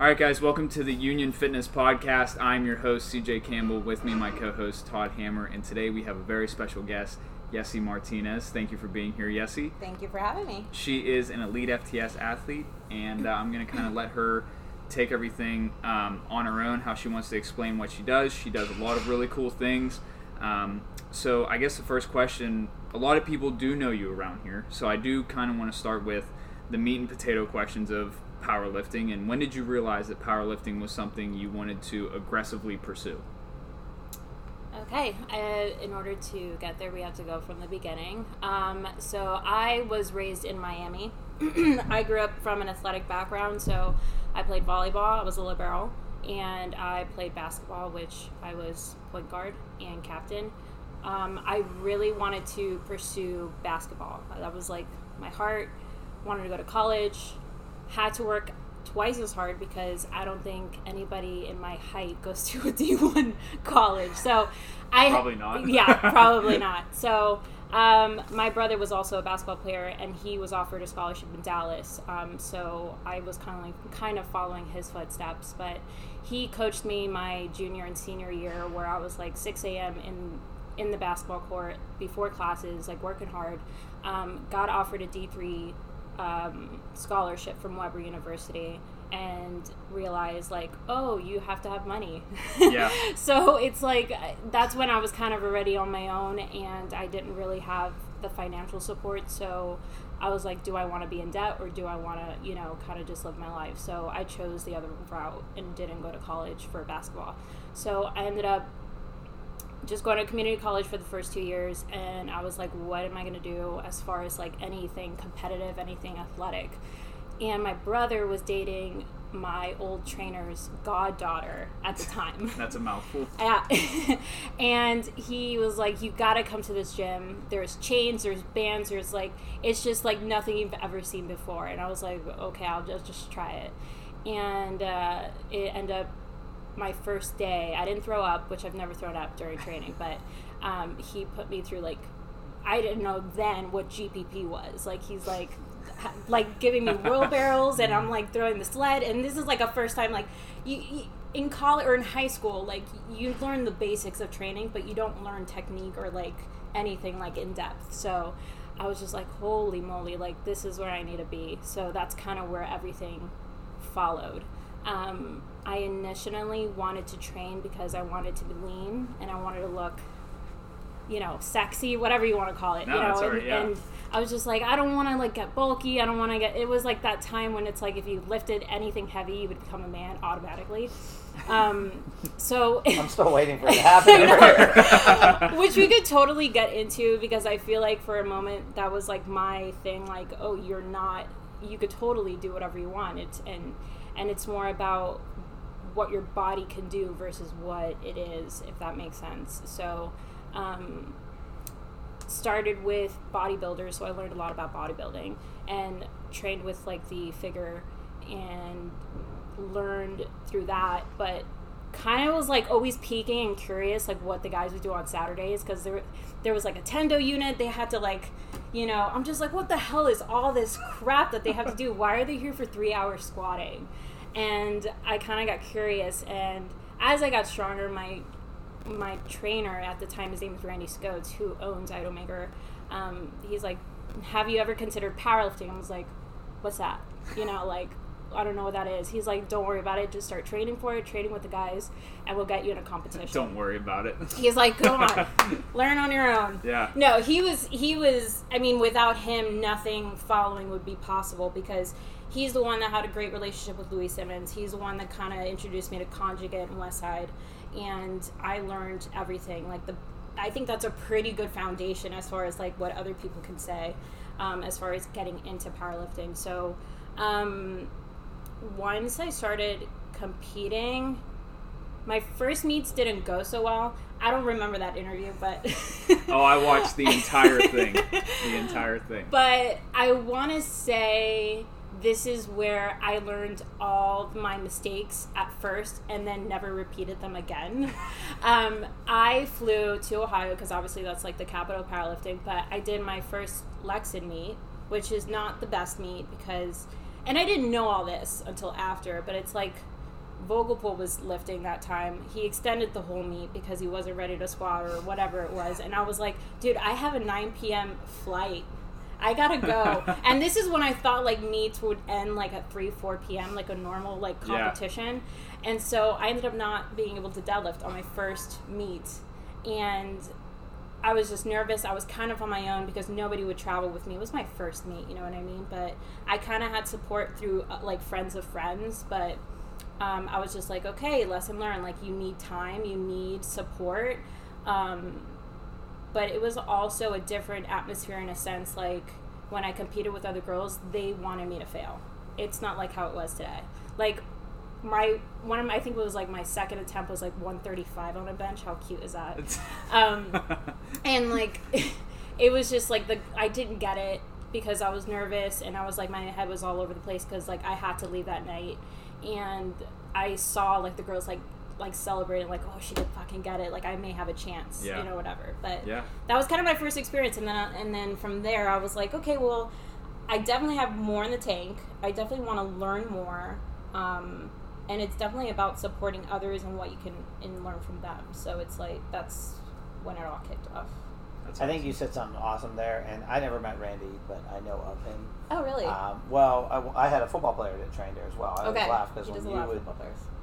All right, guys, welcome to the Union Fitness Podcast. I'm your host, CJ Campbell. With me, my co host, Todd Hammer. And today we have a very special guest, Yessie Martinez. Thank you for being here, Yessie. Thank you for having me. She is an elite FTS athlete, and uh, I'm going to kind of let her take everything um, on her own, how she wants to explain what she does. She does a lot of really cool things. Um, so, I guess the first question a lot of people do know you around here. So, I do kind of want to start with the meat and potato questions of powerlifting, and when did you realize that powerlifting was something you wanted to aggressively pursue? Okay, uh, in order to get there, we have to go from the beginning. Um, so I was raised in Miami. I grew up from an athletic background, so I played volleyball. I was a libero, and I played basketball, which I was point guard and captain. Um, I really wanted to pursue basketball. That was like my heart. Wanted to go to college had to work twice as hard because I don't think anybody in my height goes to a D1 college. So I probably not. yeah, probably not. So um, my brother was also a basketball player, and he was offered a scholarship in Dallas. Um, so I was kind of like kind of following his footsteps. But he coached me my junior and senior year, where I was like 6 a.m. in in the basketball court before classes, like working hard. Um, got offered a D3 um, scholarship from Weber University and realized like oh you have to have money. Yeah. So it's like that's when i was kind of already on my own and i didn't really have the financial support. So i was like do i want to be in debt or do i want to you know kind of just live my life? So i chose the other route and didn't go to college for basketball. So i ended up just going to community college for the first two years and i was like what am i going to do as far as like anything competitive anything athletic? And my brother was dating my old trainer's goddaughter at the time. That's a mouthful. Yeah. And he was like you gotta come to this gym. There's chains there's bands there's like it's just like nothing you've ever seen before. And i was like okay i'll just just try it. And uh, it ended up my first day, I didn't throw up, which I've never thrown up during training, but um, he put me through like I didn't know then what GPP was. Like he's like like giving me wheelbarrows and I'm like throwing the sled and this is like a first time like you, you, in college or in high school like you learn the basics of training but you don't learn technique or like anything like in depth. So I was just like holy moly like this is where I need to be. So that's kind of where everything followed. Um, I initially wanted to train because I wanted to be lean and I wanted to look, you know, sexy, whatever you want to call it. No, you know, right, and, yeah. and, I was just like, I don't want to like get bulky. I don't want to get. It was like that time when it's like if you lifted anything heavy, you would become a man automatically. Um, so I'm still waiting for it to happen. which we could totally get into because I feel like for a moment that was like my thing. Like, oh, you're not. You could totally do whatever you want. It's and and it's more about what your body can do versus what it is, if that makes sense. So, um, started with bodybuilders, so I learned a lot about bodybuilding and trained with like the figure and learned through that, but kind of was like always peeking and curious like what the guys would do on Saturdays because there there was like a tendo unit they had to like you know I'm just like what the hell is all this crap that they have to do why are they here for 3 hours squatting and I kind of got curious. And as I got stronger, my my trainer at the time, his name is Randy Scotes, who owns Idolmaker. Um, he's like, "Have you ever considered powerlifting?" I was like, "What's that?" You know, like I don't know what that is. He's like, don't worry about it. Just start training for it, training with the guys, and we'll get you in a competition. Don't worry about it. He's like, go on, learn on your own. Yeah. No, he was he was. I mean, without him, nothing following would be possible because he's the one that had a great relationship with Louie Simmons. He's the one that kind of introduced me to Conjugate and Westside, and I learned everything. Like the, I think that's a pretty good foundation as far as like what other people can say, um, as far as getting into powerlifting. So. Um, once I started competing, my first meets didn't go so well. I don't remember that interview, but oh, I watched the entire thing, the entire thing. But I want to say this is where I learned all my mistakes at first and then never repeated them again. um, I flew to Ohio because obviously that's like the capital of powerlifting, but I did my first Lexington meet, which is not the best meet because and I didn't know all this until after, but it's like Vogelpohl was lifting that time. He extended the whole meet because he wasn't ready to squat or whatever it was. And I was like, dude, I have a 9 p.m. flight. I gotta go. and this is when I thought like meets would end like at 3, 4 p.m., like a normal like Yeah. competition. And so I ended up not being able to deadlift on my first meet. And I was just nervous. I was kind of on my own because nobody would travel with me. It was my first meet, you know what I mean? But I kind of had support through uh, like friends of friends. But um, I was just like, okay, lesson learned. Like, you need time, you need support. Um, but it was also a different atmosphere in a sense. Like, when I competed with other girls, they wanted me to fail. It's not like how it was today. Like, my one of my, I think it was like my second attempt was like 135 on a bench. How cute is that? Um, and like it was just like the I didn't get it because I was nervous and I was like my head was all over the place because like I had to leave that night and I saw like the girls like like celebrating like oh she did fucking get it like I may have a chance Yeah. you know whatever but yeah. that was kind of my first experience and then and then from there I was like okay well I definitely have more in the tank I definitely want to learn more um, and it's definitely about supporting others and what you can and learn from them so it's like that's when it all kicked off That's I think you said something awesome there, and I never met Randy, but I know of him. oh really Um, well, I, I had a football player that trained there as well. I okay always laugh because when you would,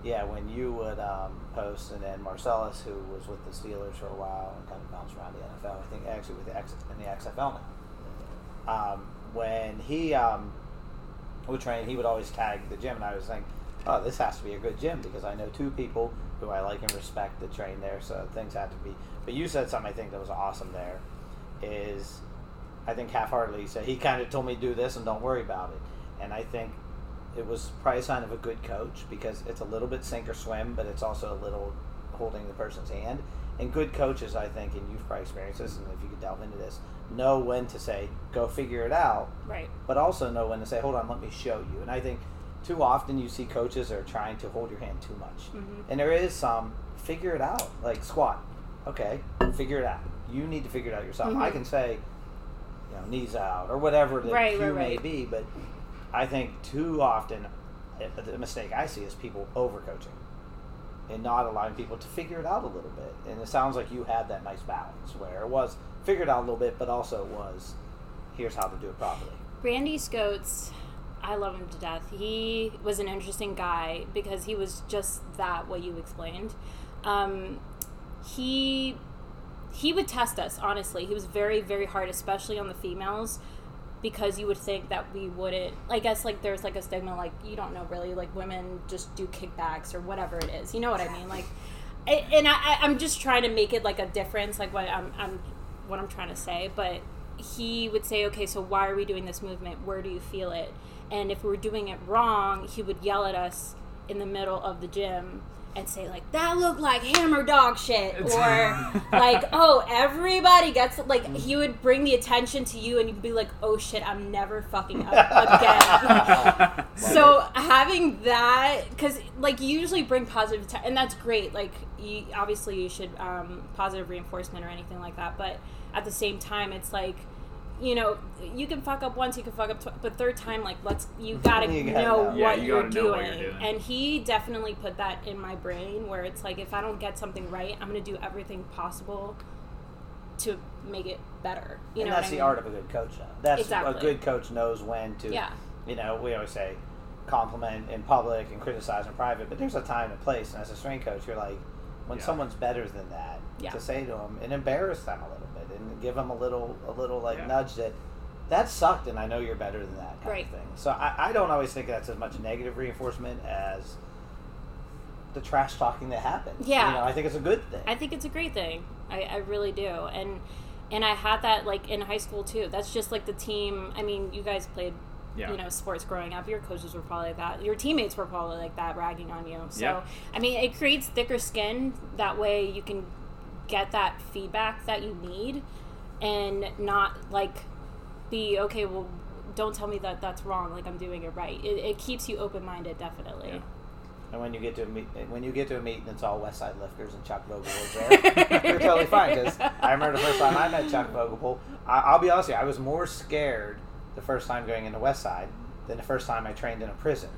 yeah, when you would um, post, and then Marcellus, who was with the Steelers for a while and kind of bounced around the NFL. I think actually with the X, in the XFL now. Um, when he um, would train, he would always tag the gym, and I was thinking, oh, this has to be a good gym because I know two people who I like and respect that train there, so things have to be. But you said something I think that was awesome there, is I think half-heartedly said he kind of told me to do this and don't worry about it, and I think it was probably a sign of a good coach because it's a little bit sink or swim, but it's also a little holding the person's hand. And good coaches, I think, and you've probably experienced this, and if you could delve into this, know when to say, go figure it out, right but also know when to say, hold on, let me show you. And I think too often you see coaches are trying to hold your hand too much. Mhm. And there is some, figure it out, like squat. Okay, figure it out. You need to figure it out yourself. I Mhm. can say, you know, knees out or whatever the Right, cue right, may be, but I think too often eh, the mistake I see is people overcoaching and not allowing people to figure it out a little bit. And it sounds like you had that nice balance where it was figure it out a little bit, but also it was here's how to do it properly. Randy Scotes, I love him to death. He was an interesting guy because he was just that what you explained. Um, he he would test us honestly. He was very very hard, especially on the females, because you would think that we wouldn't. I guess like there's like a stigma like you don't know really like women just do kickbacks or whatever it is. You know what I mean? Like, and I- I'm just trying to make it like a difference, like what I'm, I'm what I'm trying to say, but he would say, okay, so why are we doing this movement? Where do you feel it? And if we were doing it wrong, he would yell at us in the middle of the gym and say like that looked like hammer dog shit or like oh everybody gets like he would bring the attention to you and you'd be like oh shit i'm never fucking up again. So having that because like you usually bring positive atten- and that's great like you, obviously you should um, positive reinforcement or anything like that but at the same time it's like you know you can fuck up once you can fuck up tw- but third time like let's you gotta You gotta know know. what Yeah, you you're, gotta know doing. what you're doing. and he definitely put that in my brain where it's like if i don't get something right i'm gonna do everything possible to make it better you and know that's what I the mean? art of a good coach. Though. That's Exactly. a good coach knows when to. Yeah. You know, we always say compliment in public and criticize in private, but there's a time and place. And as a strength coach, you're like, when Yeah. someone's better than that, Yeah. to say to them and embarrass them a little bit and give them a little, a little like Yeah. nudge that that sucked, and I know you're better than that kind Right. of thing. So I, I don't always think that's as much negative reinforcement as the trash talking that happens. Yeah. You know, I think it's a good thing. I think it's a great thing. I, I really do. And and I had that like in high school too. That's just like the team. I mean, you guys played Yeah. you know sports growing up. Your coaches were probably like that. Your teammates were probably like that, ragging on you. So Yeah. I mean, it creates thicker skin. That way, you can get that feedback that you need, and not like be okay. Well, don't tell me that that's wrong. Like I'm doing it right. It, it keeps you open minded, definitely. Yeah. And when you get to a meet, when you get to a meet and it's all West Side lifters and Chuck Vogel was there, you're totally fine. Because I remember the first time I met Chuck Vogel, I, I'll be honest with you, I was more scared the first time going into West Side than the first time I trained in a prison.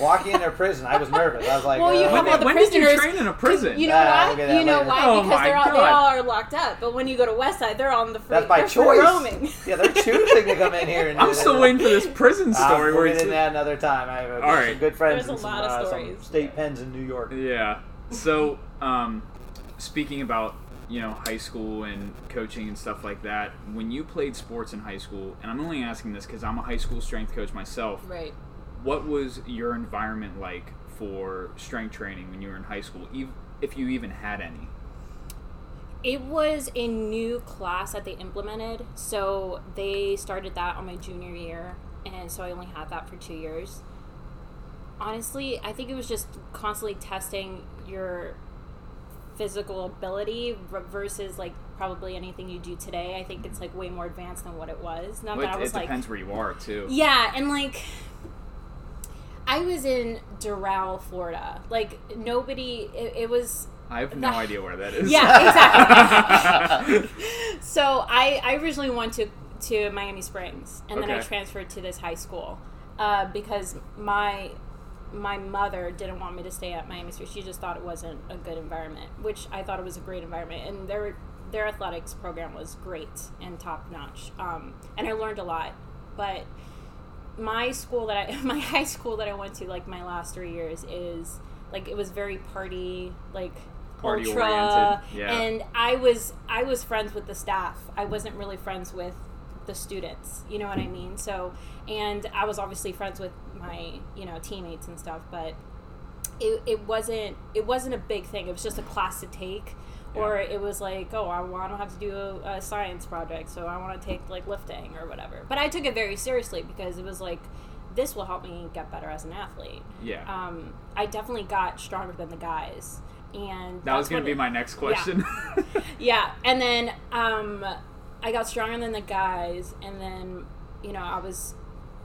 Walking into a prison, I was nervous. I was like, Well, you uh, have When, all the when did you train in a prison? You know Ah, why? we'll get that You know later. why? Oh because they're all, they all are locked up. But when you go to West Side, they're on the free. that's by choice. roaming. Yeah, they're choosing to come in here. And I'm do still waiting for this prison Uh, story we'll where get it's into that another time. I have All some good friends There's a in some, lot of uh, some state pens in New York. Yeah. So, um, speaking about you know high school and coaching and stuff like that, when you played sports in high school, and I'm only asking this because I'm a high school strength coach myself. Right. What was your environment like for strength training when you were in high school, if you even had any? It was a new class that they implemented, so they started that on my junior year, and so I only had that for two years. Honestly, I think it was just constantly testing your physical ability versus like probably anything you do today. I think it's like way more advanced than what it was. Not Well, that I it, was it like depends where you are too. Yeah, and like I was in Doral, Florida. Like nobody it, it was I have no That- idea where that is. Yeah, exactly. so I, I originally went to, to Miami Springs, and then I transferred to this high school uh, because my my mother didn't want me to stay at Miami Springs. She just thought it wasn't a good environment, which I thought it was a great environment, and their their athletics program was great and top notch, um, and I learned a lot. But my school that I my high school that I went to like my last three years is like it was very party like Party ultra oriented, yeah. and I was I was friends with the staff. I wasn't really friends with the students. You know what I mean? So and I was obviously friends with my, you know, teammates and stuff, but it, it wasn't it wasn't a big thing. It was just a class to take. Or Yeah. it was like, oh, I want to have to do a, a science project, so I want to take like lifting or whatever. But I took it very seriously because it was like, this will help me get better as an athlete. Yeah. Um, I definitely got stronger than the guys, and that was going to be my next question. yeah, and then um, I got stronger than the guys, and then you know I was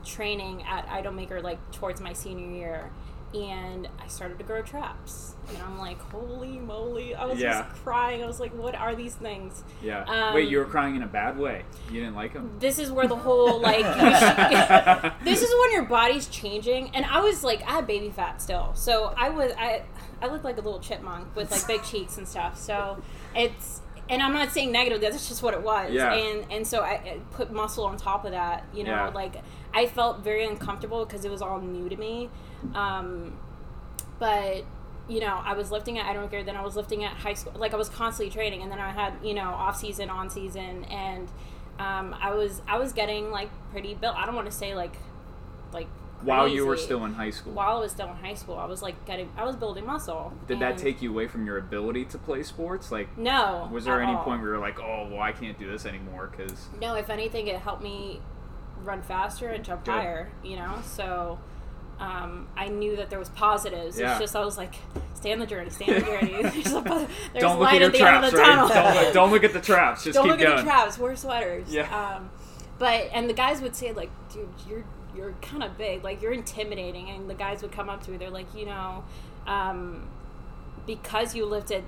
training at Idolmaker like towards my senior year, and I started to grow traps, and I'm like, holy moly! I was Yeah. just crying. I was like, what are these things? yeah. Um, Wait, you were crying in a bad way. You didn't like them? This is where the whole like should, this is when your body's changing and i was like i had baby fat still so i was i i looked like a little chipmunk with like big cheeks and stuff so it's and i'm not saying negative that's just what it was Yeah. and and so i, I put muscle on top of that you know Yeah. like i felt very uncomfortable because it was all new to me um but you know, I was lifting at I don't care. Then I was lifting at high school. Like I was constantly training, and then I had you know off season, on season, and um, I was I was getting like pretty built. I don't want to say like like While you were still in high school. while I was still in high school, I was like getting I was building muscle. Did that take you away from your ability to play sports? Like, No. was there any all. point where you're like, oh, well, I can't do this anymore because No, if anything, it helped me run faster and jump Good. higher. You know, so um, I knew that there was positives. Yeah. It's just I was like, stay on the journey, stay on the journey. there's a, there's don't look light at the end traps, of the right? tunnel. Don't look, don't look at the traps. Just Don't keep look going. at the traps. Wear sweaters. Yeah. Um, but and the guys would say like, dude, you're you're kind of big. Like you're intimidating. And the guys would come up to me. They're like, you know, um, because you lifted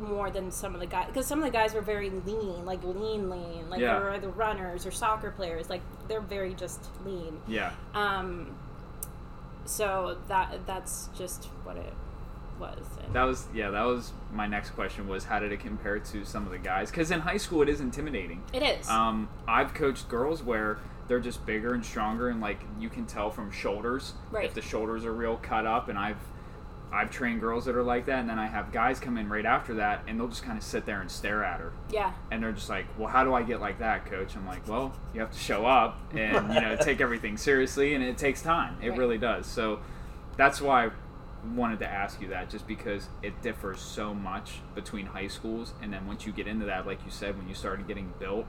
more than some of the guys because some of the guys were very lean like lean lean like Yeah. they were either runners or soccer players like they're very just lean Yeah. um so that that's just what it was and That was yeah. That was my next question. Was how did it compare to some of the guys? Because in high school it is intimidating. it is Um, I've coached girls where they're just bigger and stronger, and like you can tell from shoulders Right. if the shoulders are real cut up. And I've I've trained girls that are like that, and then I have guys come in right after that, and they'll just kind of sit there and stare at her, yeah and they're just like, "Well, how do I get like that, coach?" I'm like, "Well, you have to show up and you know take everything seriously, and it takes time. It Right. really does." So that's why I wanted to ask you that, just because it differs so much between high schools, and then once you get into that, like you said, when you started getting built,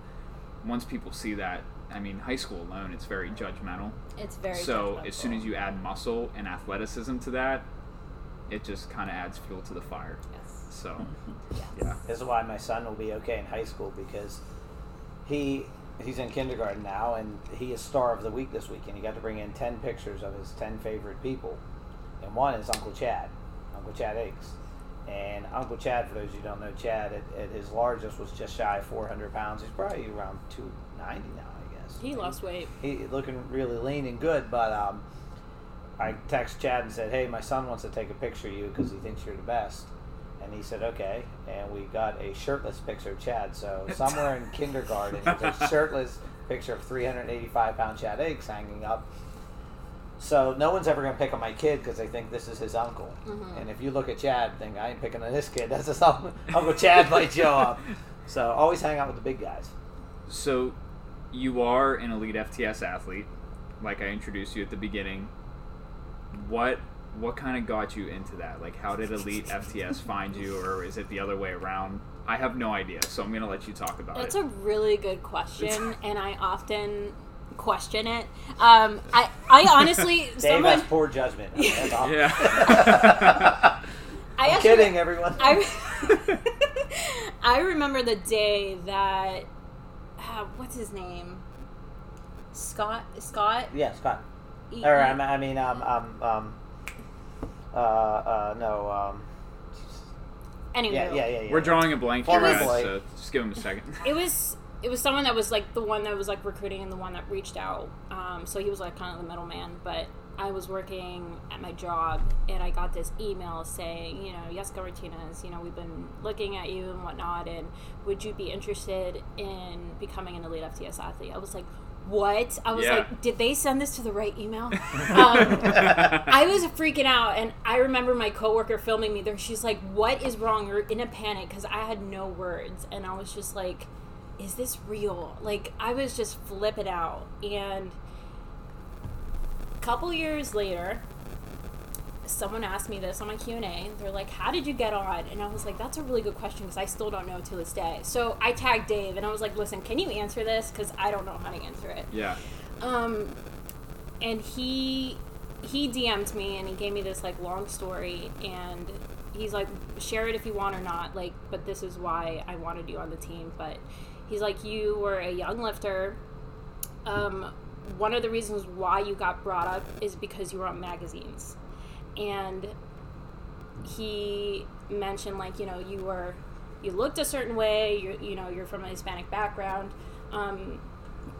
once people see that, I mean, high school alone, it's very judgmental. it's very so as soon as you add muscle and athleticism to that, it just kind of adds fuel to the fire. yes So yes yeah, This is why my son will be okay in high school because he he's in kindergarten now and he is star of the week this week and he got to bring in 10 pictures of his 10 favorite people and one is uncle chad uncle chad Aichs. and uncle chad for those who don't know chad at, at his largest was just shy of 400 pounds he's probably around 290 now i fitness. He lost weight. He looking really lean and good, but um, I text Chad and said, "Hey, my son wants to take a picture of you because he thinks you're the best." And he said, "Okay." And we got a shirtless picture of Chad. So somewhere in kindergarten, there's a shirtless picture of 385 pound Chad Aichs hanging up. So no one's ever going to pick on my kid because they think this is his uncle. Mhm. And if you look at Chad, think I ain't picking on this kid. That's his uncle. Uncle Chad might show up. So always hang out with the big guys. So, you are an elite FTS athlete, like I introduced you at the beginning. What what kind of got you into that? Like, how did elite FTS find you, or is it the other way around? I have no idea, so I'm gonna let you talk about That's it. That's a really good question, and I often question it. Um, I, I honestly, Dave someone, has poor judgment. That's all. yeah. I I'm actually- kidding, everyone. I, I remember the day that, uh, what's his name? Scott. Scott. yeah, Scott. E- Or I mean- I mean, um, um, um, uh, uh, no, um, Anyway, yeah, yeah, yeah, yeah. We're drawing a blank here, Former guys, so just give him a second. it was it was someone that was like the one that was like recruiting and the one that reached out. Um, so he was like kind of the middleman. But I was working at my job and I got this email saying, you know, Jessica Martinez, you know, we've been looking at you and whatnot, and would you be interested in becoming an elite FTS athlete? I was like. What? I was Yeah. like, did they send this to the right email? um, I was freaking out, and I remember my coworker filming me there. She's like, "What is wrong? You're in a panic," because I had no words, and I was just like, "Is this real?" Like I was just flipping out. And a couple years later, someone asked me this on my Q and A. They're like, "How did you get on?" And I was like, "That's a really good question because I still don't know to this day." So I tagged Dave, and I was like, "Listen, can you answer this? Because I don't know how to answer it." yeah. um and he he DM'd me and he gave me this like long story and he's like share it if you want or not like but this is why I wanted you on the team but he's like you were a young lifter um one of the reasons why you got brought up is because you were on magazines and he mentioned like you know you were you looked a certain way you you know you're from a Hispanic background um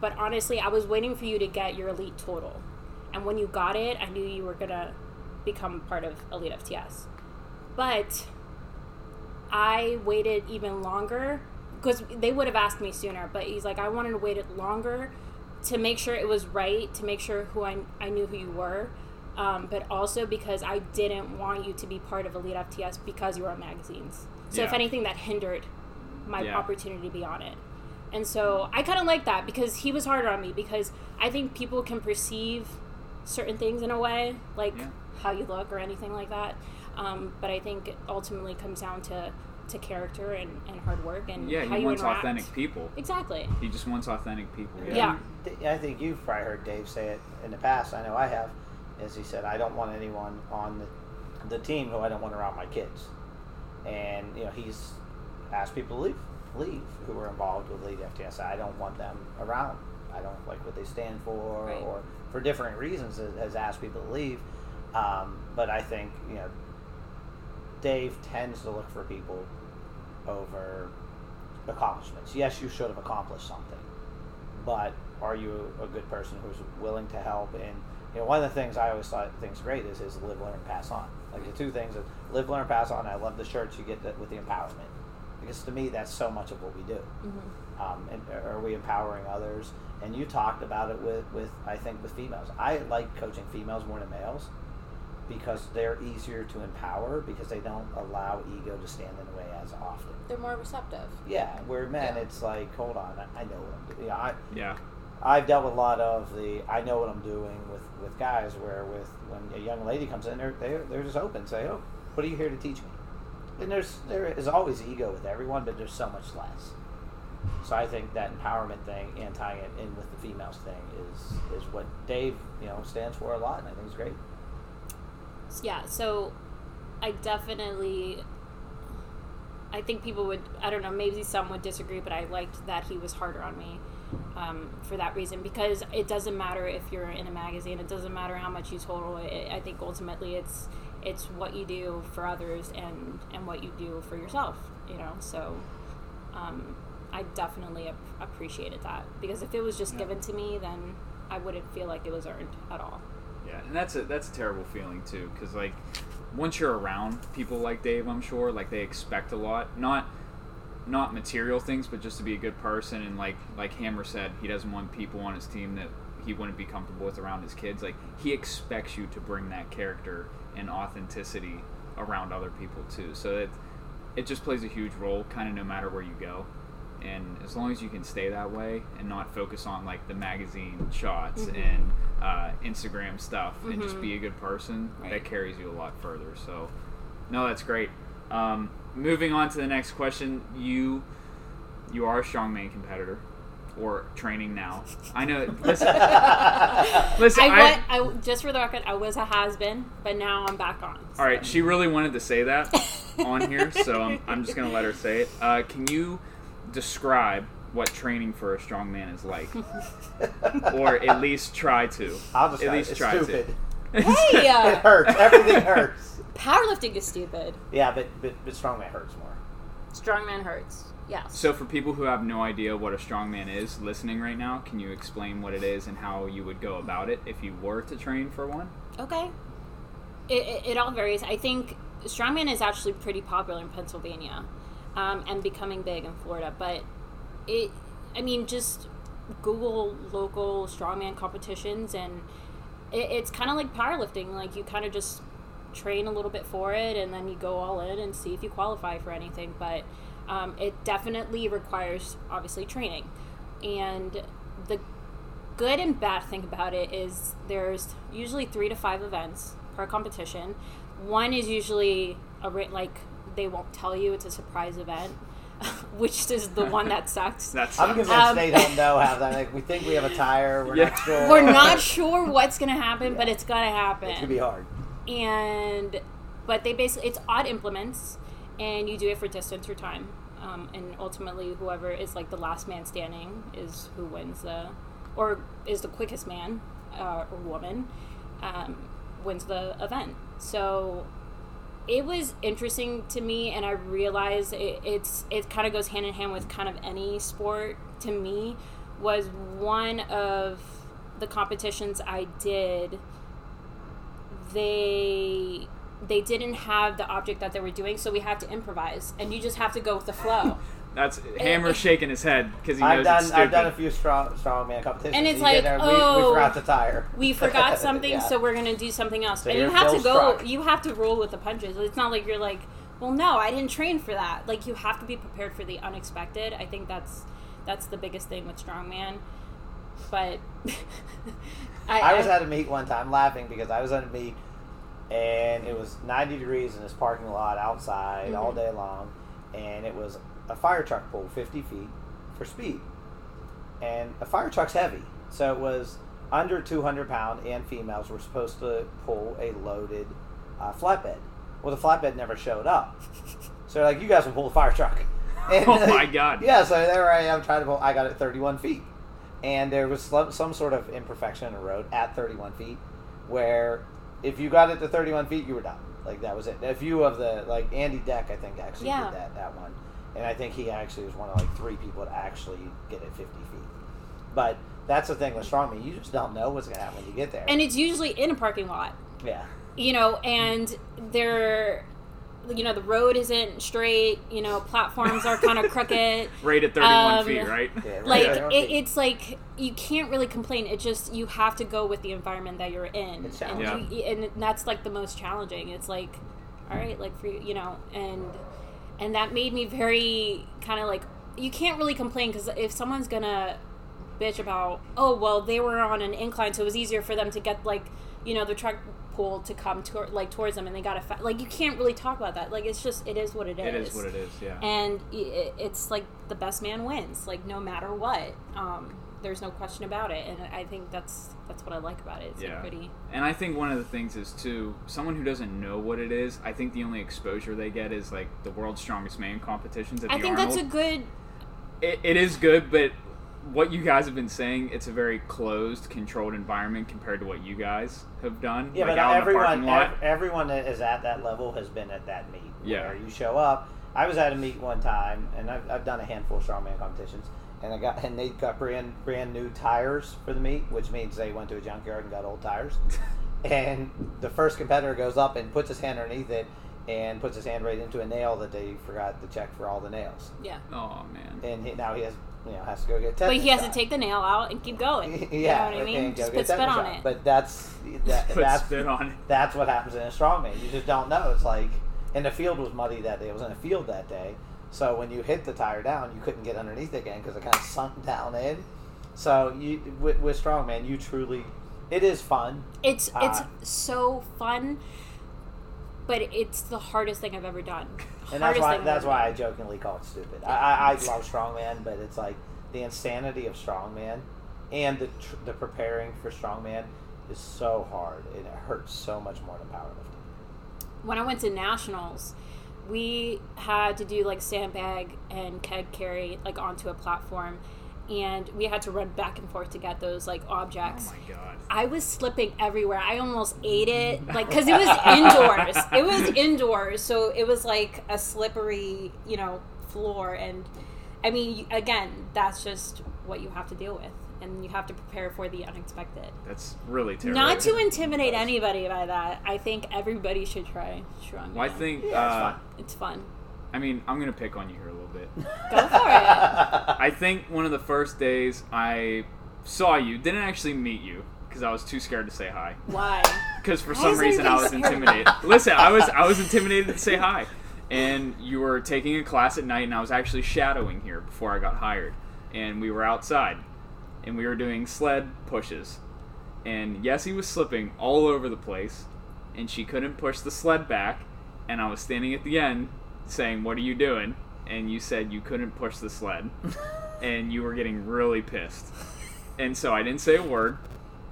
but honestly, I was waiting for you to get your elite total. And when you got it, I knew you were going to become part of Elite FTS. But I waited even longer because they would have asked me sooner, but he's like, I wanted to wait it longer to make sure it was right, to make sure who I, I knew who you were. Um, but also because I didn't want you to be part of Elite FTS because you were on magazines. So if anything, that hindered my Yeah. opportunity to be on it. And so I kind of like that because he was harder on me because I think people can perceive certain things in a way, like Yeah. how you look or anything like that. Um, but I think it ultimately comes down to, to character and, and hard work and Yeah, how he you wants interact. authentic people. Exactly. He just wants authentic people. Yeah. D- I think you've probably heard Dave say it in the past. I know I have. As he said, I don't want anyone on the, the team who I don't want around my kids. And, you know, he's asked people to leave, leave who were involved with Elite FTS. I don't want them around. I don't like what they stand for Right. or for different reasons has- has asked people to leave. Um, but I think, you know, Dave tends to look for people over accomplishments. Yes, you should have accomplished something, but are you a good person who's willing to help? And you know, one of the things I always thought things great is is live, learn, pass on. Like the two things: is live, learn, pass on. I love the shirts you get with the empowerment, because to me that's so much of what we do. hmm Um, and are we empowering others? And you talked about it with, with I think with females. I like coaching females more than males because they're easier to empower because they don't allow ego to stand in the way as often. They're more receptive. Yeah, where men, Yeah. it's like, hold on, I, I know what I'm doing. Yeah, I, Yeah. I've dealt with a lot of the I know what I'm doing with, with guys where with when a young lady comes in, they're they're, they're just open, say, oh, what are you here to teach me? And there's there is always ego with everyone, but there's so much less. So I think that empowerment thing and tying it in with the females thing is is what Dave you know stands for a lot, and I think it's great. Yeah, so I definitely I think people would I don't know, maybe some would disagree, but I liked that he was harder on me um, for that reason because it doesn't matter if you're in a magazine, it doesn't matter how much you total. It, I think ultimately it's it's what you do for others and and what you do for yourself, you know. So um, I definitely ap- appreciated that because if it was just Yeah. given to me, then I wouldn't feel like it was earned at all. Yeah, and that's a that's a terrible feeling too, because like once you're around people like Dave, I'm sure like they expect a lot, not not material things, but just to be a good person. And like like Hammer said, he doesn't want people on his team that he wouldn't be comfortable with around his kids. Like he expects you to bring that character and authenticity around other people too. So it it just plays a huge role, kind of no matter where you go. And as long as you can stay that way and not focus on like the magazine shots Mhm. and uh, Instagram stuff, and just be a good person, that carries you a lot further. So, no, that's great. Um, moving on to the next question, you you are a strong strongman competitor or training now. I know. Listen, listen. I, I, wa- I just for the record, I was a has been, but now I'm back on. all right, she really wanted to say that on here, so I'm, I'm just gonna let her say it. Uh, can you describe what training for a strongman is like, or at least try to? I'll just at least it's try stupid. to. Hey, It uh, hurts. Everything hurts. powerlifting is stupid. Yeah, but but, but strongman hurts more. Strongman hurts. Yes. So, for people who have no idea what a strongman is listening right now, can you explain what it is and how you would go about it if you were to train for one? Okay. It, it, it all varies. I think strongman is actually pretty popular in Pennsylvania, um, and becoming big in Florida. But it, I mean, just Google local strongman competitions, and it, it's kind of like powerlifting. Like you kind of just train a little bit for it, and then you go all in and see if you qualify for anything. But um, it definitely requires obviously training, and the good and bad thing about it is there's usually three to five events per competition. One is usually a like they won't tell you it's a surprise event, which is the one that sucks. That's I'm convinced Um, they don't know how that. Like we think we have a tire. We're Yeah. not sure. We're not sure what's gonna happen, but it's gonna happen. It's gonna be hard. and but they basically it's odd implements and you do it for distance or time um, and ultimately whoever is like the last man standing is who wins the or is the quickest man uh, or woman um, wins the event so it was interesting to me and i realized it, it's it kind of goes hand in hand with kind of any sport to me was one of the competitions i did they they didn't have the object that they were doing so we had to improvise and you just have to go with the flow That's Hammer shaking his head because he knows I've done it's stupid. I've done a few strong strongman competitions. And it's You get like, there, we, oh, we forgot the tire. we forgot something Yeah. so we're gonna do something else So and you you're have to Phil's go truck. you have to roll with the punches it's not like you're like well no i didn't train for that like you have to be prepared for the unexpected i think that's that's the biggest thing with strongman but I, I was at a meet one time laughing because I was at a meet and it was 90 degrees in this parking lot outside all Mhm. day long and it was a fire truck pull 50 feet for speed. And a fire truck's heavy so it was under 200 pound and females were supposed to pull a loaded uh, flatbed. Well the flatbed never showed up. So like you guys will pull the fire truck. And, Oh my God. yeah so there i am trying to pull i got it 31 feet. And there was some, some sort of imperfection in the road at 31 feet where if you got it to 31 feet you were done. Like that was it. A few of the like andy deck i think actually Yeah. did that that one and i think he actually was one of like three people to actually get it 50 feet but that's the thing with strongman you just don't know what's going to happen when you get there and it's usually in a parking lot yeah you know, and they're, you know, the road isn't straight. You know, platforms are kind of crooked. Right at 31 Um, feet, right? yeah right, Like right, right. it, it's like you can't really complain. It just you have to go with the environment that you're in, It's and, challenging. you, and that's like the most challenging. It's like, all right, like for you you know, and and that made me very kind of like you can't really complain because if someone's gonna bitch about oh well they were on an incline so it was easier for them to get like you know the truck pull to come to, like towards them and they got a fa- like you can't really talk about that. Like it's just it is what it is It is what it is, yeah. and it's like the best man wins like no matter what. Um there's no question about it and i think that's that's what i like about it it's like Yeah. pretty And I think one of the things is too, someone who doesn't know what it is, I think the only exposure they get is like the world's strongest man competitions at i the think Arnold. that's a good it, it is good, but what you guys have been saying, it's a very closed, controlled environment compared to what you guys have done. Yeah, like but out everyone, parking lot. ev- everyone that is at that level has been at that meet. Yeah. Where you show up I was at a meet one time, and I've, I've done a handful of strongman competitions, and I got and they got brand brand new tires for the meet, which means they went to a junkyard and got old tires. and the first competitor goes up and puts his hand underneath it, and puts his hand right into a nail that they forgot to check for all the nails, Yeah. Oh man. and he, now he has you know has to go get a But he has to take the nail out and keep going. yeah, you know what I mean? Just put spit tetanus on shot. it. But that's that, Put that's spit on it. that's what happens in a strongman. You just don't know. It's like, and the field was muddy that day. It was in a field that day. So when you hit the tire down, you couldn't get underneath it again because it kind of sunk down in. So you with, with strongman, you truly, it is fun. It's it's Uh, so fun, but it's the hardest thing I've ever done. And that's why that's why I jokingly call it stupid. I, I, I love strongman, but it's like the insanity of strongman and the tr- the preparing for strongman is so hard and it hurts so much more than powerlifting. when I went to nationals, we had to do like sandbag and keg carry like onto a platform, and we had to run back and forth to get those like Oh objects. my god. I was slipping everywhere. I almost ate it, like because it was indoors. It was indoors, so it was like a slippery, you know, floor. And I mean, again, that's just what you have to deal with, and you have to prepare for the unexpected. That's really terrible. Not to intimidate anybody by that. I think everybody should try strong. Well, I think. Yeah, it's uh, fun. it's fun. I mean, I'm gonna pick on you here a little bit. Go for it. I think one of the first days I saw you, didn't actually meet you because I was too scared to say hi. Why? Because for Why some reason I was scared? intimidated. Listen, I was I was intimidated to say hi, and you were taking a class at night, and I was actually shadowing here before I got hired, and we were outside, and we were doing sled pushes, and Yessie was slipping all over the place, and she couldn't push the sled back, and I was standing at the end saying, "What are you doing?" And you said you couldn't push the sled, and you were getting really pissed, and so I didn't say a word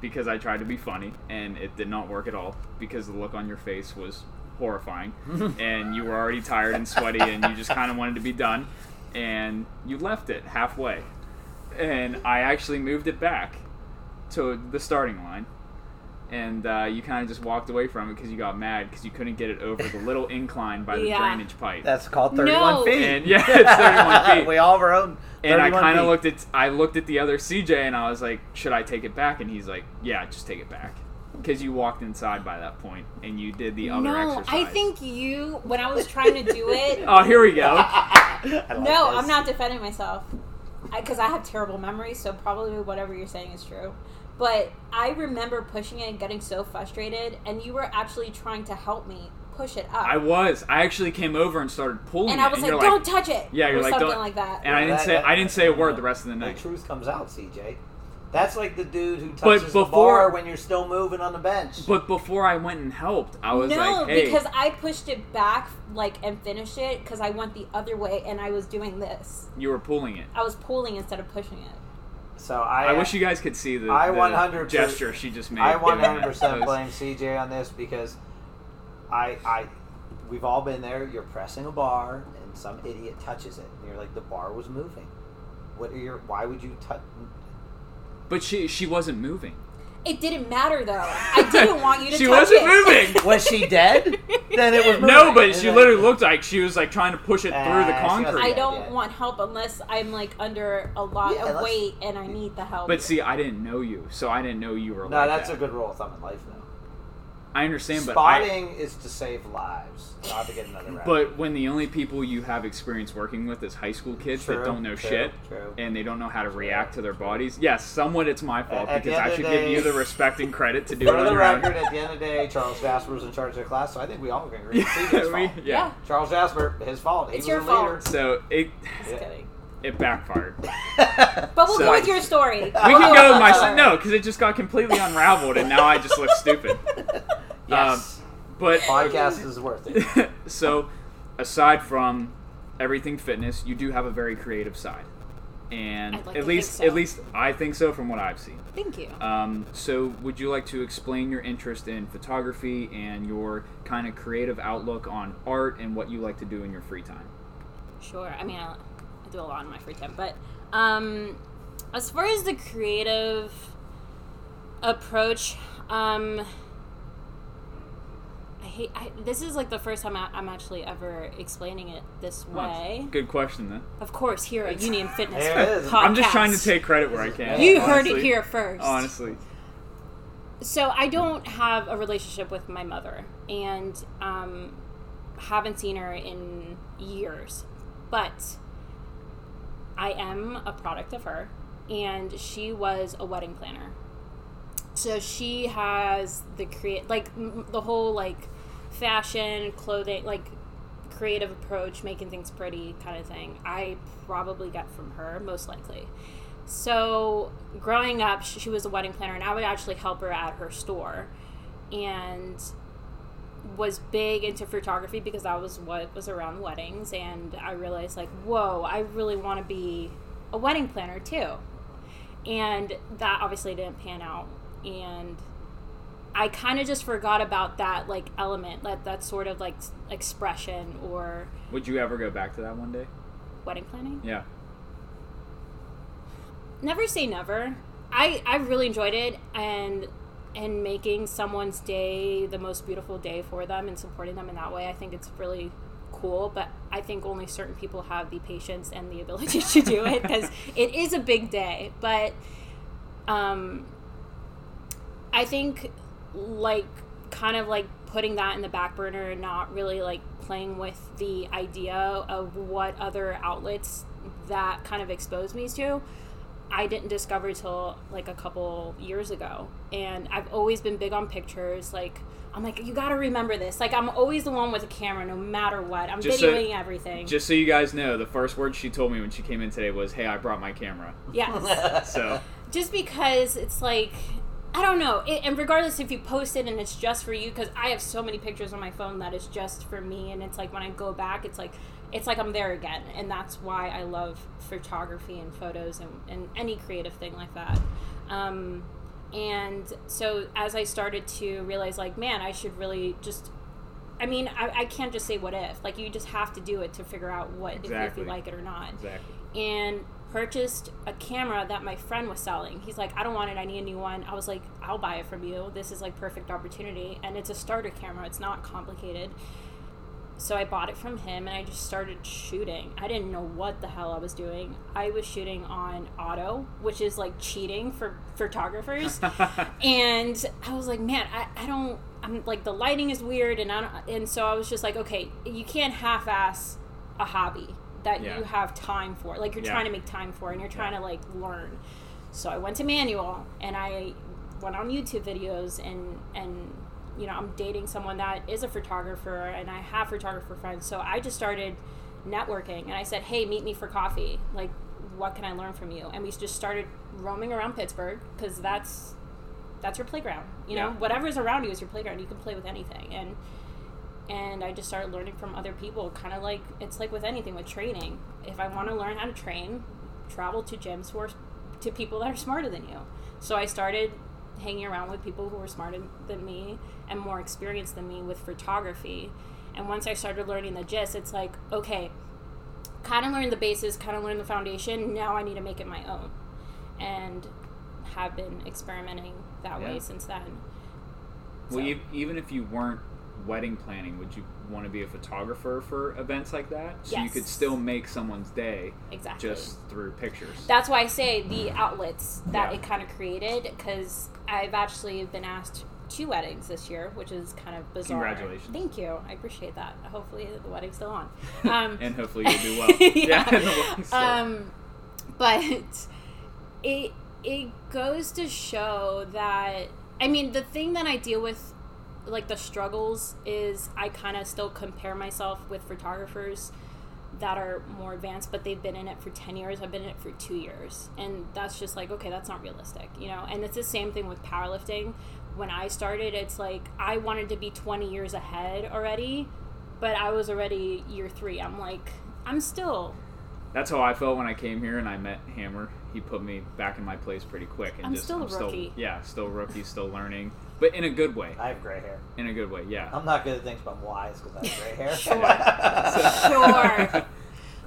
because I tried to be funny, and it did not work at all because the look on your face was horrifying, and you were already tired and sweaty, and you just kind of wanted to be done, and you left it halfway, and I actually moved it back to the starting line. And uh, you kind of just walked away from it because you got mad because you couldn't get it over the little incline by the Yeah. drainage pipe. That's called 31 No. feet. and yeah, it's 31 feet. we all have our own. And I 31 kind of feet. looked at I looked at the other CJ and I was like, should I take it back? And he's like, yeah, just take it back because you walked inside by that point and you did the other no, exercise. I think you. When I was trying to do it, Oh, here we go. I like no, this. I'm not defending myself because I, have terrible memory. So probably whatever you're saying is true. But I remember pushing it and getting so frustrated, and you were actually trying to help me push it up. I was. I actually came over and started pulling it. and it. I was and like, "Don't touch it." Yeah, you're or like, something "Don't-" like that. And I didn't That- say that- I didn't say a word the rest of the night. The night. truth comes out, CJ. That's like the dude who But touches the before- bar when you're still moving on the bench. But before I went and helped, I was no, like, hey, because I pushed it back, like, and finished it because I went the other way, and I was doing this. you were pulling it. I was pulling instead of pushing it. so I, I wish you guys could see the, I the 100% gesture she just made. I 100% blame CJ on this because I, I, we've all been there. You're pressing a bar and some idiot touches it, and you're like, the bar was moving. What are your? Why would you touch? But she she wasn't moving. It didn't matter though. I didn't want you to. She touch wasn't it. moving. Was she dead? then it was moving. No, but she literally looked like she was like trying to push it through the Ah, she concrete. wasn't- I Yeah, don't yeah. want help unless I'm like under a lot Yeah, of let's- weight and I need the help. But see, I didn't know you, so I didn't know you were. No, like that's that. a good rule of thumb in life, though. I understand, but I, Spotting is to save lives, not to get another round. but when the only people you have experience working with is high school kids that don't know true, shit true. and they don't know how to react to their bodies, yes, somewhat it's my fault At because end I should the give you the respect and credit to do it on the your own. record, at the end of the day, Charles Jasper was in charge of the class, so I think we all can agree. It's CJ's We- fault. yeah. Charles Jasper, his fault. He It's was your the leader. So it Just Yeah. kidding. it backfired. But we'll So- go with your story. We can go with my no, because it just got completely unraveled, and now I just look stupid. Yes. But Podcast is worth it. so, aside from everything fitness, you do have a very creative side, and like at least so. at least I think so from what I've seen. Thank you. Um, so, would you like to explain your interest in photography and your kind of creative outlook on art and what you like to do in your free time? Sure. I mean, I, I do a lot in my free time, but um, as far as the creative approach, um, I hate. I, this is like the first time I, I'm actually ever explaining it this Well, way. Good question then. Of course, here at Union Fitness There it is. podcast. I'm just trying to take credit where I can. You heard it here first. Honestly. So I don't have a relationship with my mother, and um, haven't seen her in years. But I am a product of her, and she was a wedding planner. So she has the create like m- the whole like fashion, clothing, like creative approach, making things pretty kind of thing. I probably get from her most likely. So growing up, she was a wedding planner, and I would actually help her at her store, and was big into photography because that was what was around weddings. And I realized, like, whoa, I really want to be a wedding planner too. And that obviously didn't pan out, and I kind of just forgot about that like element, that that sort of like expression or Would you ever go back to that one day? wedding planning. Yeah. never say never. I I really enjoyed it and and making someone's day the most beautiful day for them and supporting them in that way. I think it's really cool, but I think only certain people have the patience and the ability to do it because it is a big day. But um, I think like kind of like putting that in the back burner and not really like playing with the idea of what other outlets that kind of exposed me to I didn't discover till like a couple years ago. And I've always been big on pictures. Like, I'm like, you gotta remember this. Like, I'm always the one with a camera no matter what. I'm Just so- videoing everything. Just so you guys know, the first word she told me when she came in today was, "Hey, I brought my camera." yes. So just because it's like, I don't know. It, and regardless if you post it and it's just for you, because I have so many pictures on my phone that is just for me. And it's like when I go back, it's like, it's like I'm there again. And that's why I love photography and photos and, and any creative thing like that. Um, and so as I started to realize, like, man, I should really just. I mean, I, I can't just say what if. Like, you just have to do it to figure out what if, if you like it or not exactly. and purchased a camera that my friend was selling. He's like, I don't want it, I need a new one. I was like, I'll buy it from you. This is like perfect opportunity. And it's a starter camera, it's not complicated. So I bought it from him and I just started shooting. I didn't know what the hell I was doing. I was shooting on auto, which is like cheating for photographers. and I was like, man, I, I don't I'm like the lighting is weird and I don't, and so I was just like, okay, you can't half ass a hobby that Yeah. you have time for. Like you're Yeah. trying to make time for and you're trying to like learn. So I went to manual and I went on YouTube videos and and you know, I'm dating someone that is a photographer and I have photographer friends. So I just started networking and I said, "Hey, meet me for coffee. Like what can I learn from you?" And we just started roaming around Pittsburgh cuz that's that's your playground. You know, Yeah. whatever's around you is your playground. You can play with anything. And and I just started learning from other people, kind of like it's like with anything with training. If I want to learn how to train, travel to gyms who are to people that are smarter than you. So I started hanging around with people who were smarter than me and more experienced than me with photography. And once I started learning the gist, it's like, okay, kind of learned the basis, kind of learned the foundation. Now I need to make it my own. And have been experimenting that Yeah. way since then. Well, So- even if you weren't wedding planning, would you want to be a photographer for events like that? So you could still make someone's day Exactly. just through pictures. That's why I say the outlets that Yeah. it kind of created because I've actually been asked two weddings this year, which is kind of bizarre. Congratulations. Thank you. I appreciate that. Hopefully the wedding's still on. Um, and hopefully you'll do well. yeah. and the wedding's still- um, but it it goes to show that I mean the thing that I deal with like the struggles is I kind of still compare myself with photographers that are more advanced but they've been in it for 10 years I've been in it for 2 years. And that's just like okay that's not realistic you know? And it's the same thing with powerlifting. When I started it's like I wanted to be 20 years ahead already but I was already year 3 I'm like I'm still That's how I felt when I came here and I met Hammer. He put me back in my place pretty quick. And I'm just, still a I'm rookie. yeah, still rookie, still learning, but in a good way. I have gray hair. In a good way, yeah. I'm not good at things, but I'm wise because I have gray hair. sure. Sure.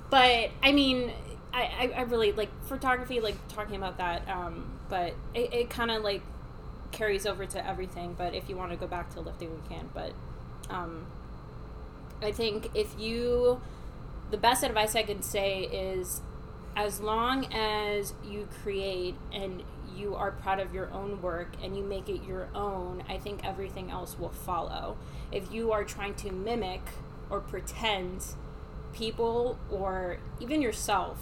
But I mean, I, I, I really like photography, like talking about that. Um, but it, it kind of like carries over to everything. But if you want to go back to lifting, we can. But Um, I think if you, the best advice I can say is as long as you create and you are proud of your own work and you make it your own, I think everything else will follow. If you are trying to mimic or pretend, people or even yourself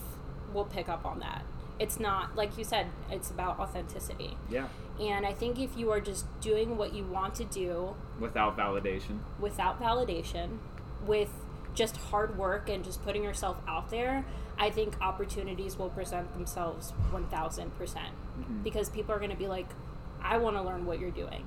will pick up on that. It's not, like you said, it's about authenticity. Yeah. And I think if you are just doing what you want to do Without validation. without validation, with just hard work and just putting yourself out there, I think opportunities will present themselves 1000%. percent Because people are going to be like, I want to learn what you're doing.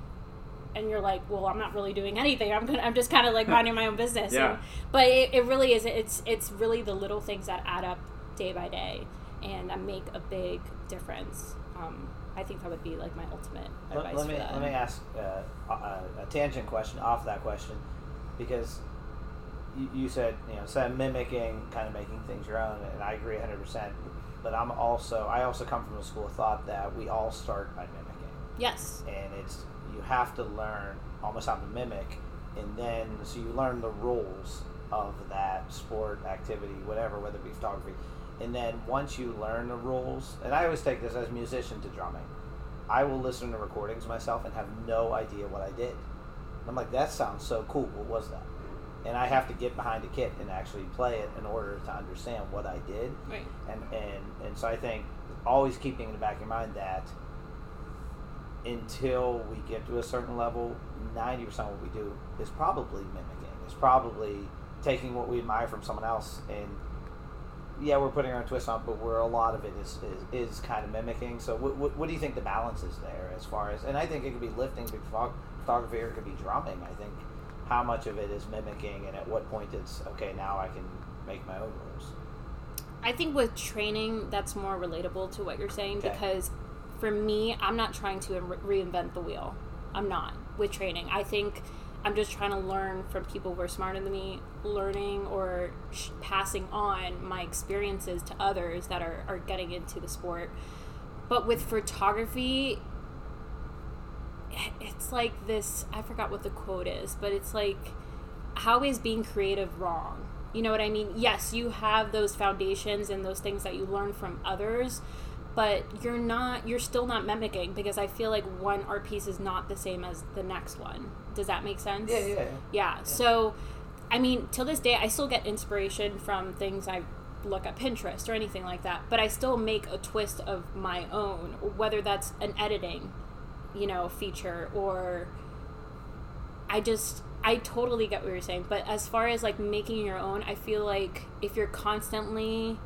And you're like, well, I'm not really doing anything. I'm gonna, I'm just kind of like minding my own business. Yeah. And, but it, it really is. It's it's really the little things that add up day by day, and make a big difference. Um, I think that would be like my ultimate advice Let, let for me let me ask uh, a, a tangent question off that question, because you, you said you know instead of mimicking, kind of making things your own, and I agree hundred percent. But I'm also I also come from a school of thought that we all start by mimicking, yes. and it's you have to learn almost how to mimic, and then so you learn the rules of that sport activity, whatever, whether it be photography, and then once you learn the rules, and I always take this as a musician to drumming. I will listen to recordings myself and have no idea what I did. I'm like, that sounds so cool. What was that? And I have to get behind a kit and actually play it in order to understand what I did. Right. And and and so I think always keeping in the back of your mind that until we get to a certain level, ninety percent of what we do is probably mimicking. It's probably taking what we admire from someone else and yeah, we're putting our twist on, but we're a lot of it is is, is kind of mimicking. So, what, what, what do you think the balance is there as far as? And I think it could be lifting, could be photography, or it could be drumming. I think how much of it is mimicking, and at what point it's okay. Now I can make my own rules. I think with training, that's more relatable to what you're saying Okay. because for me, I'm not trying to re- reinvent the wheel. I'm not with training. I think I'm just trying to learn from people who are smarter than me, learning or sh- passing on my experiences to others that are, are getting into the sport. But with photography, it's like this I forgot what the quote is, but it's like how is being creative wrong? You know what I mean? Yes, you have those foundations and those things that you learn from others, but you're not you're still not mimicking because I feel like one art piece is not the same as the next one. Does that make sense? Yeah, yeah, yeah. Yeah. So, I mean, till this day, I still get inspiration from things I look at Pinterest or anything like that, but I still make a twist of my own, whether that's an editing, you know, feature or I just I totally get what you're saying, but as far as like making your own, I feel like if you're constantly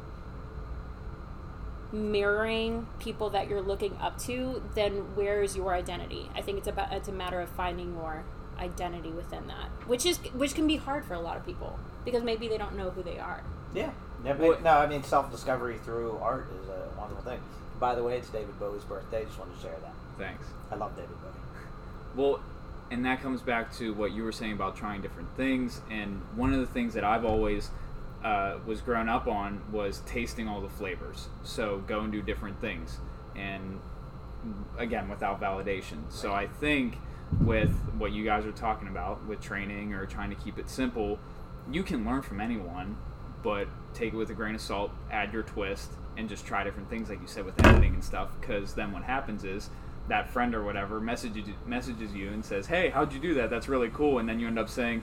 mirroring people that you're looking up to, then where is your identity? I think it's about it's a matter of finding your identity within that, which is which can be hard for a lot of people because maybe they don't know who they are. Yeah. Yeah, but- Well- no, I mean self discovery through art is a wonderful thing. By the way, it's David Bowie's birthday. Just wanted to share that. Thanks. I love David Bowie. Well, and that comes back to what you were saying about trying different things. And one of the things that I've always uh, was grown up on was tasting all the flavors. So go and do different things, and again without validation. So I think with what you guys are talking about with training or trying to keep it simple, you can learn from anyone, but take it with a grain of salt. Add your twist and just try different things, like you said with editing and stuff. Because then what happens is that friend or whatever messages messages you and says, "Hey, how'd you do that? That's really cool." And then you end up saying,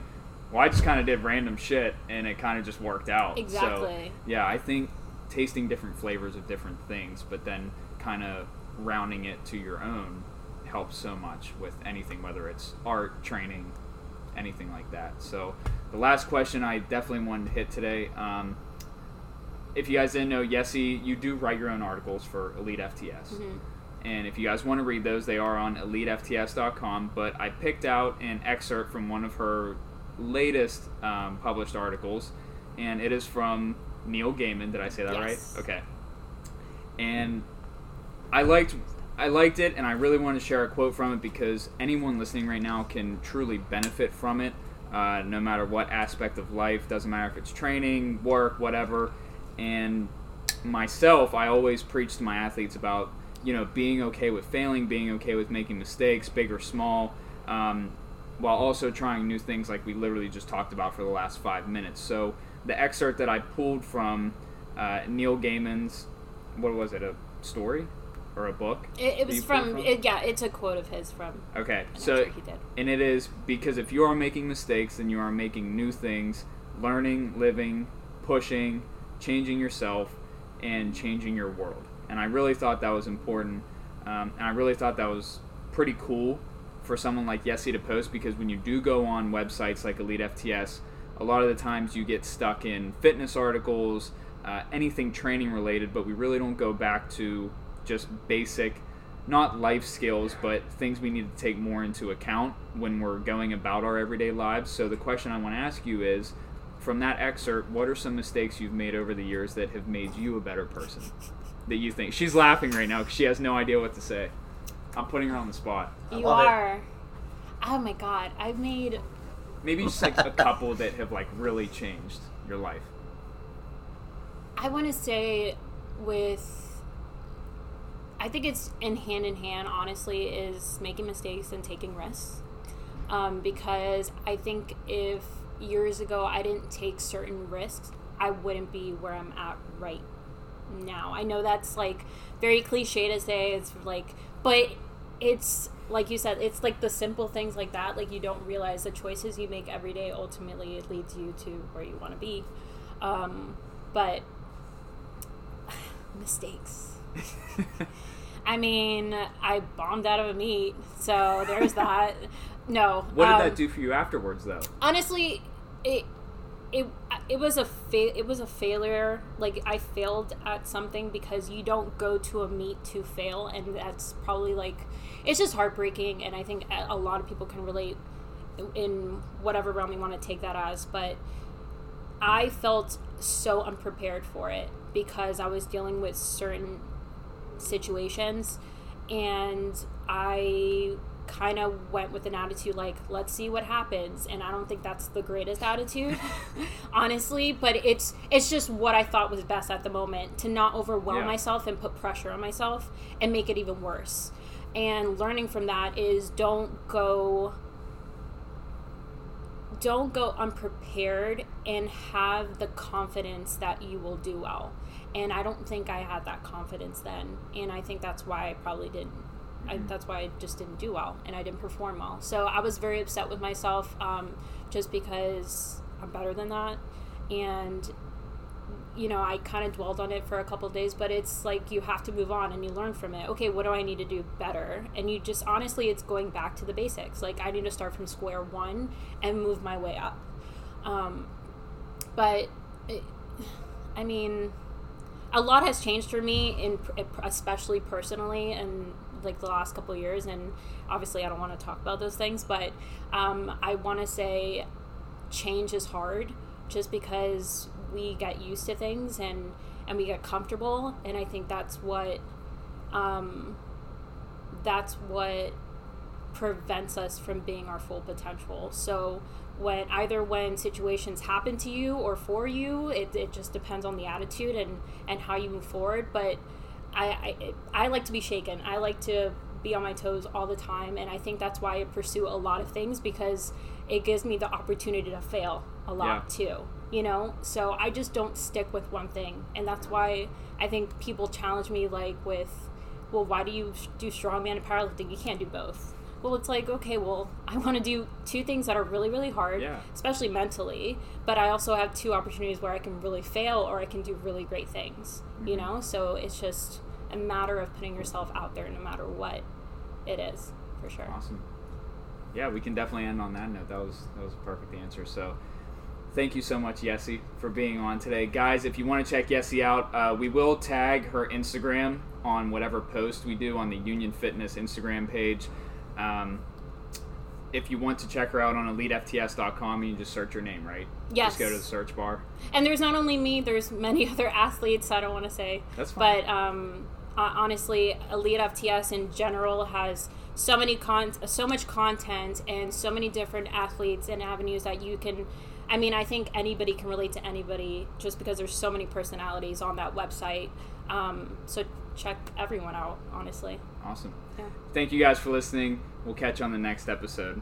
"Well, I just kind of did random shit, and it kind of just worked out." So, Exactly. yeah, I think tasting different flavors of different things, but then kind of rounding it to your own helps so much with anything, whether it's art, training, anything like that. So, the last question I definitely wanted to hit today. Um, if you guys didn't know, Yessie, you do write your own articles for Elite FTS. And if you guys want to read those, they are on elitefts.com. But I picked out an excerpt from one of her latest um, published articles, and it is from Neil Gaiman. Did I say that Yes. right? Okay. And I liked I liked it, and I really want to share a quote from it because anyone listening right now can truly benefit from it, uh, no matter what aspect of life. Doesn't matter if it's training, work, whatever. And myself, I always preach to my athletes about you know being okay with failing, being okay with making mistakes, big or small. Um, while also trying new things like we literally just talked about for the last five minutes. So the excerpt that I pulled from uh, Neil Gaiman's, what was it, a story or a book? It, it was pulled from, it, yeah, it's a quote of his from. Okay, so he did. and it is because if you are making mistakes, then you are making new things, learning, living, pushing, changing yourself, and changing your world. And I really thought that was important, um, and I really thought that was pretty cool for someone like Yessie to post because when you do go on websites like Elite FTS, a lot of the times you get stuck in fitness articles, uh, anything training related, but we really don't go back to just basic not life skills, but things we need to take more into account when we're going about our everyday lives. So, the question I want to ask you is from that excerpt, what are some mistakes you've made over the years that have made you a better person? That you think? She's laughing right now because she has no idea what to say. I'm putting her on the spot. I You love it. are. Oh my god, I've made. Maybe just like a couple that have like really changed your life. I want to say with. I think it's in hand in hand, honestly, is making mistakes and taking risks. Um, because I think if years ago I didn't take certain risks, I wouldn't be where I'm at right now. I know that's like very cliche to say, it's like, but it's like you said, it's like the simple things like that. Like you don't realize the choices you make every day ultimately it leads you to where you want to be. Um, but mistakes. I mean, I bombed out of a meet, so there's that. No. what did um, that do for you afterwards, though? honestly it it it was a fa- it was a failure. Like i failed at something because you don't go to a meet to fail and that's probably like it's just heartbreaking and i think a lot of people can relate in whatever realm you want to take that as but i felt so unprepared for it because i was dealing with certain situations and i kind of went with an attitude like let's see what happens and i don't think that's the greatest attitude honestly but it's it's just what i thought was best at the moment to not overwhelm Yeah. myself and put pressure on myself and make it even worse and learning from that is don't go don't go unprepared and have the confidence that you will do well. And I don't think I had that confidence then. And I think that's why I probably didn't. I, that's why I just didn't do well and I didn't perform well. So I was very upset with myself um, just because I'm better than that. And you know, I kind of dwelled on it for a couple days, but it's like you have to move on and you learn from it. Okay, what do I need to do better? And you just honestly, it's going back to the basics. Like I need to start from square one and move my way up. Um, but it, I mean, a lot has changed for me, in especially personally, and like the last couple years. And obviously, I don't want to talk about those things, but um, I want to say change is hard just because we get used to things and and we get comfortable and i think that's what um that's what prevents us from being our full potential so when either when situations happen to you or for you it, it just depends on the attitude and and how you move forward but I, I i like to be shaken. I like to be on my toes all the time and i think that's why i pursue a lot of things because it gives me the opportunity to fail a lot too you know? So i just don't stick with one thing and that's why i think people challenge me like with well why do you do strongman and powerlifting? You can't do both well it's like okay well i want to do two things that are really really hard Yeah. especially mentally but i also have two opportunities where i can really fail or i can do really great things you Mm-hmm. know so it's just a matter of putting yourself out there no matter what it is for sure Awesome. Yeah, we can definitely end on that note. That was that was a perfect answer. So, thank you so much, Yessie, for being on today, guys. If you want to check Yessie out, uh, we will tag her Instagram on whatever post we do on the Union Fitness Instagram page. Um, if you want to check her out on EliteFTS.com, you can just search her name, right? Yes. Just go to the search bar. and there's not only me there's many other athletes i don't want to say That's fine. but um, honestly elite fts in general has so many con so much content and so many different athletes and avenues that you can i mean i think anybody can relate to anybody just because there's so many personalities on that website um, so check everyone out honestly Awesome. Yeah. Thank you guys for listening. We'll catch you on the next episode.